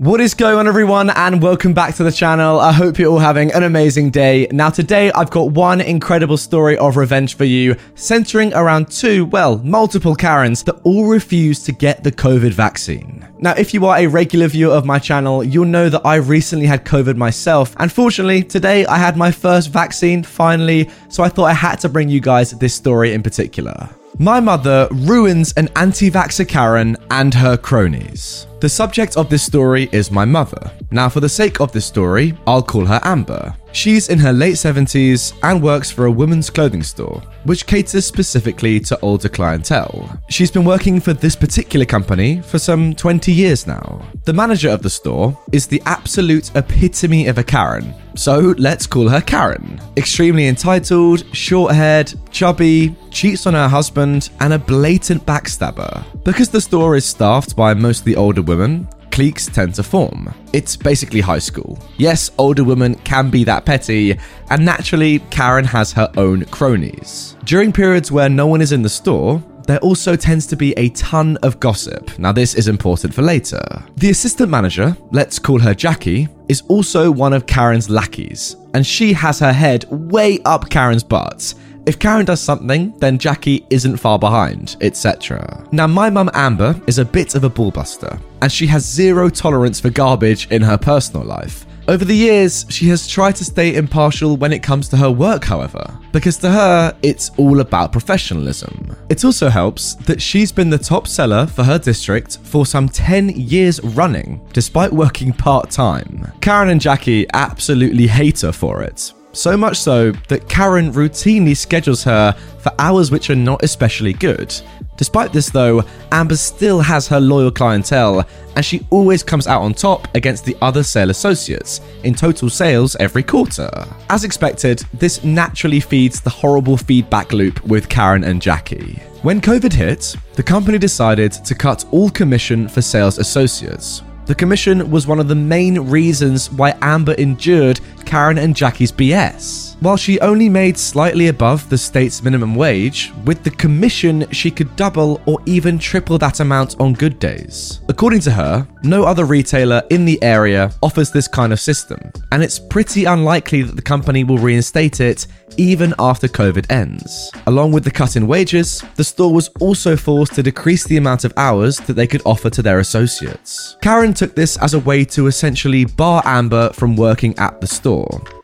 What is going on, everyone, and welcome back to the channel. I hope you're all having an amazing day. Now, today I've got one incredible story of revenge for you, centering around two, well, multiple Karens that all refused to get the COVID vaccine. Now, if you are a regular viewer of my channel, you'll know that I recently had COVID myself, and fortunately, today I had my first vaccine finally, so I thought I had to bring you guys this story in particular. My mother ruins an anti vaxxer Karen and her cronies. The subject of this story is my mother. Now, for the sake of this story, I'll call her Amber. She's in her late 70s and works for a women's clothing store, which caters specifically to older clientele. She's been working for this particular company for some 20 years now. The manager of the store is the absolute epitome of a Karen, so let's call her Karen. Extremely entitled, short haired, chubby, cheats on her husband, and a blatant backstabber. Because the store is staffed by mostly older women, cliques tend to form. It's basically high school. Yes, older women can be that petty, and naturally, Karen has her own cronies. During periods where no one is in the store, there also tends to be a ton of gossip. Now, this is important for later. The assistant manager, let's call her Jackie, is also one of Karen's lackeys, and she has her head way up Karen's butt. If Karen does something, then Jackie isn't far behind, etc. Now, my mum Amber is a bit of a ballbuster, and she has zero tolerance for garbage in her personal life. Over the years, she has tried to stay impartial when it comes to her work, however, because to her, it's all about professionalism. It also helps that she's been the top seller for her district for some 10 years running, despite working part time. Karen and Jackie absolutely hate her for it. So much so that Karen routinely schedules her for hours which are not especially good. Despite this, though, Amber still has her loyal clientele, and she always comes out on top against the other sale associates in total sales every quarter. As expected, this naturally feeds the horrible feedback loop with Karen and Jackie. When COVID hit, the company decided to cut all commission for sales associates. The commission was one of the main reasons why Amber endured Karen and Jackie's BS. While she only made slightly above the state's minimum wage, with the commission she could double or even triple that amount on good days. According to her, no other retailer in the area offers this kind of system, and it's pretty unlikely that the company will reinstate it even after COVID ends. Along with the cut in wages, the store was also forced to decrease the amount of hours that they could offer to their associates. Karen took this as a way to essentially bar Amber from working at the store.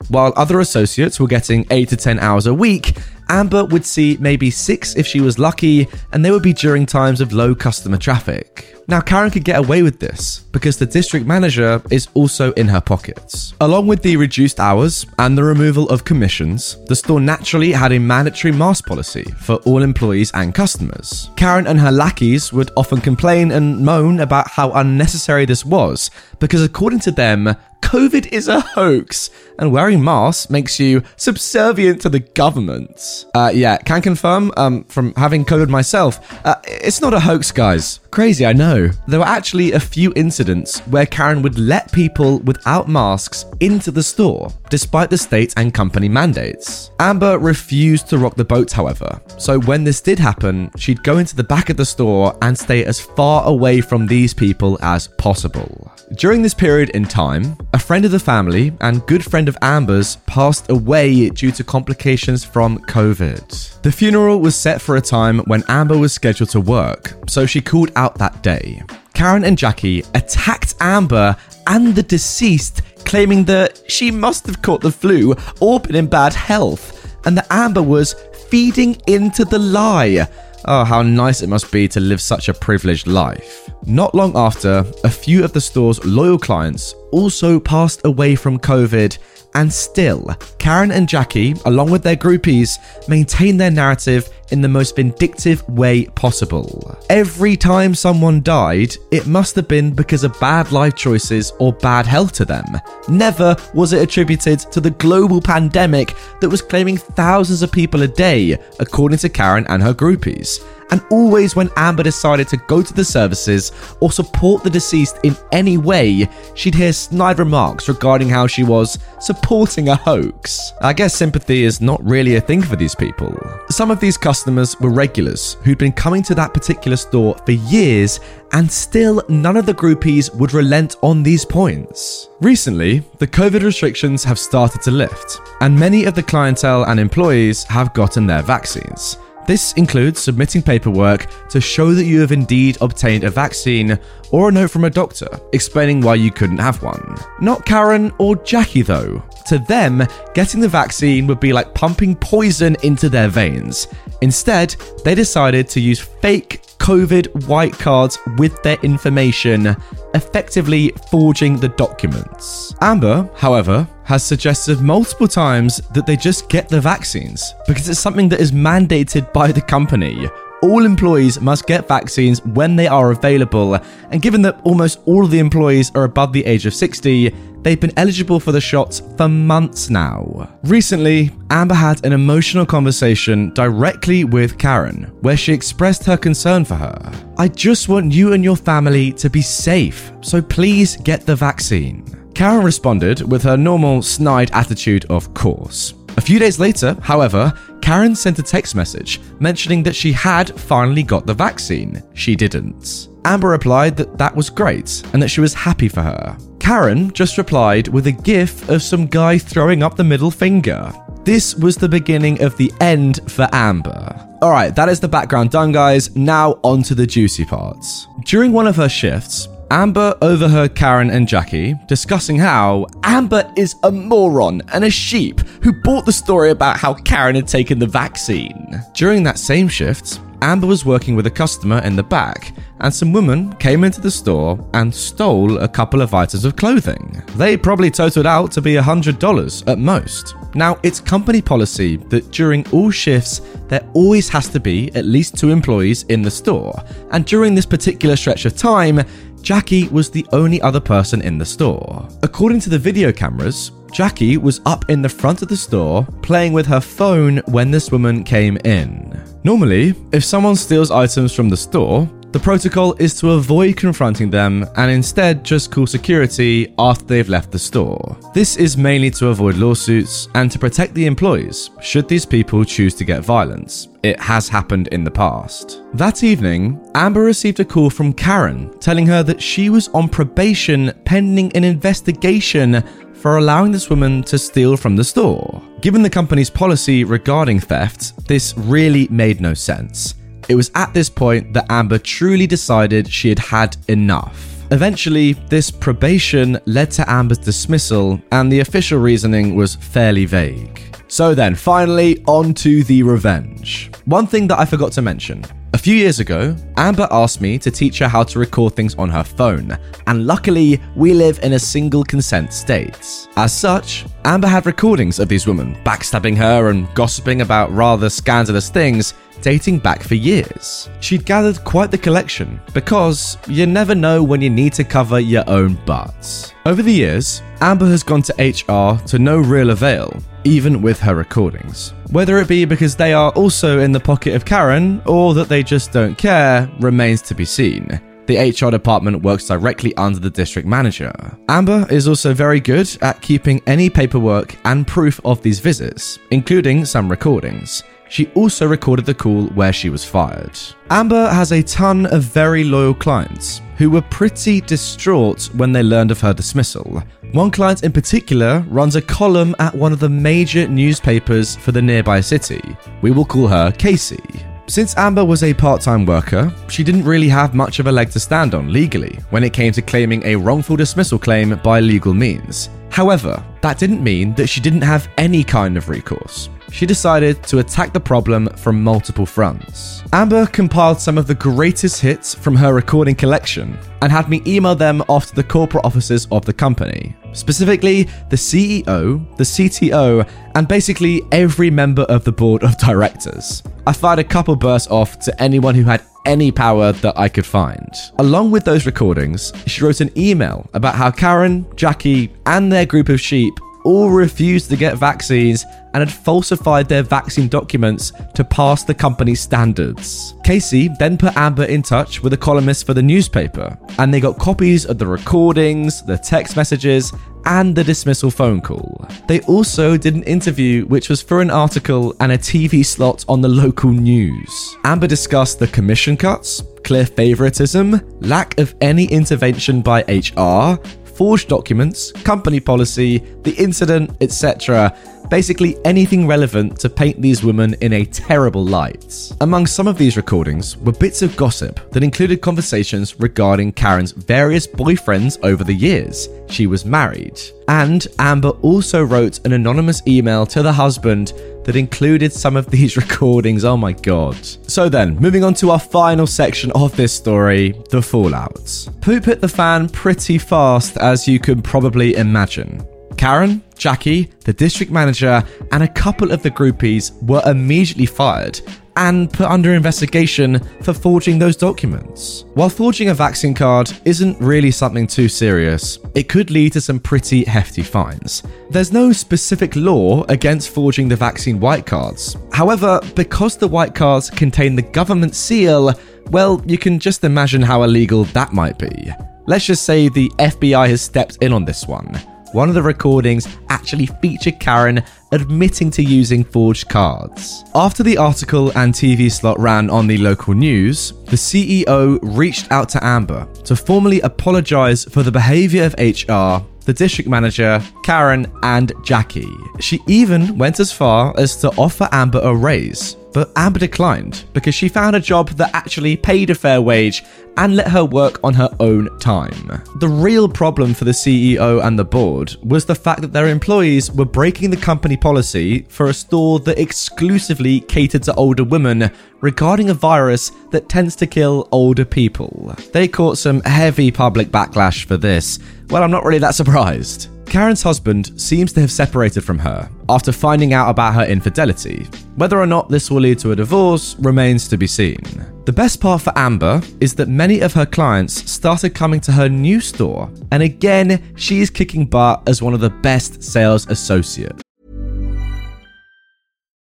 While other associates were getting 8 to 10 hours a week, Amber would see maybe 6 if she was lucky, and they would be during times of low customer traffic. Now, Karen could get away with this because the district manager is also in her pockets. Along with the reduced hours and the removal of commissions, the store naturally had a mandatory mask policy for all employees and customers. Karen and her lackeys would often complain and moan about how unnecessary this was because, according to them, COVID is a hoax, and wearing masks makes you subservient to the government. Uh, yeah, can confirm um, from having COVID myself, uh, it's not a hoax, guys. Crazy, I know. There were actually a few incidents where Karen would let people without masks into the store, despite the state and company mandates. Amber refused to rock the boat, however, so when this did happen, she'd go into the back of the store and stay as far away from these people as possible. During this period in time, a friend of the family and good friend of Amber's passed away due to complications from COVID. The funeral was set for a time when Amber was scheduled to work, so she called out that day. Karen and Jackie attacked Amber and the deceased, claiming that she must have caught the flu or been in bad health, and that Amber was feeding into the lie. Oh, how nice it must be to live such a privileged life. Not long after, a few of the store's loyal clients also passed away from COVID. And still, Karen and Jackie, along with their groupies, maintain their narrative in the most vindictive way possible. Every time someone died, it must have been because of bad life choices or bad health to them. Never was it attributed to the global pandemic that was claiming thousands of people a day, according to Karen and her groupies and always when Amber decided to go to the services or support the deceased in any way, she'd hear snide remarks regarding how she was supporting a hoax. I guess sympathy is not really a thing for these people. Some of these customers were regulars who'd been coming to that particular store for years, and still none of the groupies would relent on these points. Recently, the COVID restrictions have started to lift, and many of the clientele and employees have gotten their vaccines. This includes submitting paperwork to show that you have indeed obtained a vaccine or a note from a doctor explaining why you couldn't have one. Not Karen or Jackie, though. To them, getting the vaccine would be like pumping poison into their veins. Instead, they decided to use fake COVID white cards with their information, effectively forging the documents. Amber, however, has suggested multiple times that they just get the vaccines because it's something that is mandated by the company. All employees must get vaccines when they are available, and given that almost all of the employees are above the age of 60, they've been eligible for the shots for months now. Recently, Amber had an emotional conversation directly with Karen, where she expressed her concern for her. I just want you and your family to be safe, so please get the vaccine. Karen responded with her normal snide attitude, of course. A few days later, however, Karen sent a text message mentioning that she had finally got the vaccine. She didn't. Amber replied that that was great and that she was happy for her. Karen just replied with a gif of some guy throwing up the middle finger. This was the beginning of the end for Amber. Alright, that is the background done, guys. Now on to the juicy parts. During one of her shifts, Amber overheard Karen and Jackie discussing how Amber is a moron and a sheep who bought the story about how Karen had taken the vaccine. During that same shift, Amber was working with a customer in the back, and some women came into the store and stole a couple of items of clothing. They probably totaled out to be $100 at most. Now, it's company policy that during all shifts, there always has to be at least two employees in the store, and during this particular stretch of time, Jackie was the only other person in the store. According to the video cameras, Jackie was up in the front of the store playing with her phone when this woman came in. Normally, if someone steals items from the store, the protocol is to avoid confronting them and instead just call security after they've left the store. This is mainly to avoid lawsuits and to protect the employees should these people choose to get violence. It has happened in the past. That evening, Amber received a call from Karen telling her that she was on probation pending an investigation for allowing this woman to steal from the store. Given the company's policy regarding theft, this really made no sense. It was at this point that Amber truly decided she had had enough. Eventually, this probation led to Amber's dismissal, and the official reasoning was fairly vague. So then, finally, on to the revenge. One thing that I forgot to mention a few years ago, Amber asked me to teach her how to record things on her phone, and luckily, we live in a single consent state. As such, Amber had recordings of these women backstabbing her and gossiping about rather scandalous things dating back for years. She'd gathered quite the collection because you never know when you need to cover your own butts. Over the years, Amber has gone to HR to no real avail, even with her recordings. Whether it be because they are also in the pocket of Karen or that they just don't care remains to be seen. The HR department works directly under the district manager. Amber is also very good at keeping any paperwork and proof of these visits, including some recordings. She also recorded the call where she was fired. Amber has a ton of very loyal clients who were pretty distraught when they learned of her dismissal. One client in particular runs a column at one of the major newspapers for the nearby city. We will call her Casey. Since Amber was a part time worker, she didn't really have much of a leg to stand on legally when it came to claiming a wrongful dismissal claim by legal means. However, that didn't mean that she didn't have any kind of recourse. She decided to attack the problem from multiple fronts. Amber compiled some of the greatest hits from her recording collection and had me email them off to the corporate offices of the company. Specifically, the CEO, the CTO, and basically every member of the board of directors. I fired a couple bursts off to anyone who had any power that I could find. Along with those recordings, she wrote an email about how Karen, Jackie, and their group of sheep all refused to get vaccines and had falsified their vaccine documents to pass the company's standards. Casey then put Amber in touch with a columnist for the newspaper, and they got copies of the recordings, the text messages, and the dismissal phone call. They also did an interview, which was for an article and a TV slot on the local news. Amber discussed the commission cuts, clear favoritism, lack of any intervention by HR, forged documents, company policy, the incident, etc. Basically, anything relevant to paint these women in a terrible light. Among some of these recordings were bits of gossip that included conversations regarding Karen's various boyfriends over the years. She was married. And Amber also wrote an anonymous email to the husband that included some of these recordings. Oh my god. So then, moving on to our final section of this story the fallout. Poop hit the fan pretty fast, as you can probably imagine. Karen, Jackie, the district manager, and a couple of the groupies were immediately fired and put under investigation for forging those documents. While forging a vaccine card isn't really something too serious, it could lead to some pretty hefty fines. There's no specific law against forging the vaccine white cards. However, because the white cards contain the government seal, well, you can just imagine how illegal that might be. Let's just say the FBI has stepped in on this one one of the recordings actually featured Karen admitting to using forged cards. After the article and TV slot ran on the local news, the CEO reached out to Amber to formally apologize for the behavior of HR the district manager, Karen, and Jackie. She even went as far as to offer Amber a raise, but Amber declined because she found a job that actually paid a fair wage and let her work on her own time. The real problem for the CEO and the board was the fact that their employees were breaking the company policy for a store that exclusively catered to older women regarding a virus that tends to kill older people. They caught some heavy public backlash for this. Well, I'm not really that surprised. Karen's husband seems to have separated from her after finding out about her infidelity. Whether or not this will lead to a divorce remains to be seen. The best part for Amber is that many of her clients started coming to her new store, and again, she is kicking butt as one of the best sales associates.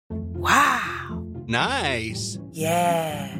Wow. Nice. Yeah.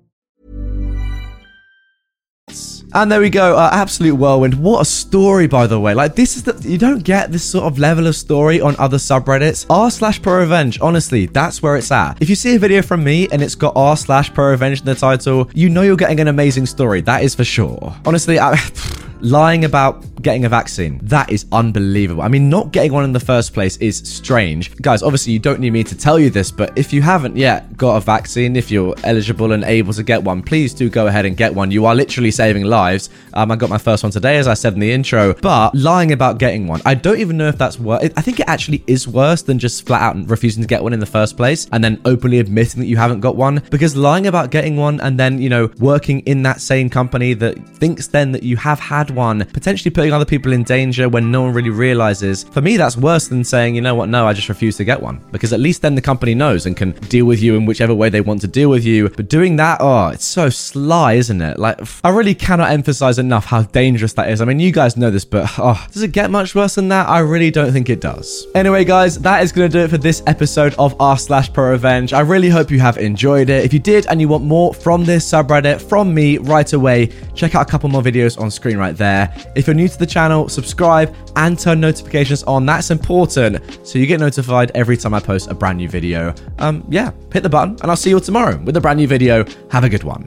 And there we go, uh, absolute whirlwind. What a story, by the way. Like this is the you don't get this sort of level of story on other subreddits. R slash pro revenge, honestly, that's where it's at. If you see a video from me and it's got R slash pro revenge in the title, you know you're getting an amazing story. That is for sure. Honestly, I. lying about getting a vaccine. That is unbelievable. I mean, not getting one in the first place is strange. Guys, obviously, you don't need me to tell you this, but if you haven't yet got a vaccine, if you're eligible and able to get one, please do go ahead and get one. You are literally saving lives. Um, I got my first one today, as I said in the intro, but lying about getting one, I don't even know if that's worse. I think it actually is worse than just flat out refusing to get one in the first place and then openly admitting that you haven't got one because lying about getting one and then, you know, working in that same company that thinks then that you have had one, potentially putting other people in danger when no one really realizes. For me, that's worse than saying, you know what, no, I just refuse to get one. Because at least then the company knows and can deal with you in whichever way they want to deal with you. But doing that, oh, it's so sly, isn't it? Like, I really cannot emphasize enough how dangerous that is. I mean, you guys know this, but oh, does it get much worse than that? I really don't think it does. Anyway, guys, that is going to do it for this episode of r slash pro revenge. I really hope you have enjoyed it. If you did and you want more from this subreddit from me right away, check out a couple more videos on screen right there there. If you're new to the channel, subscribe and turn notifications on. That's important so you get notified every time I post a brand new video. Um, yeah, hit the button and I'll see you all tomorrow with a brand new video. Have a good one.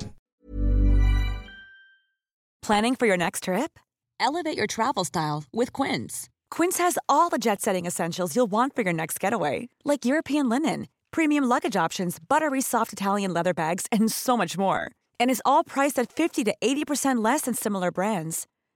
Planning for your next trip? Elevate your travel style with Quince. Quince has all the jet setting essentials you'll want for your next getaway, like European linen, premium luggage options, buttery soft Italian leather bags, and so much more. And is all priced at 50 to 80% less than similar brands.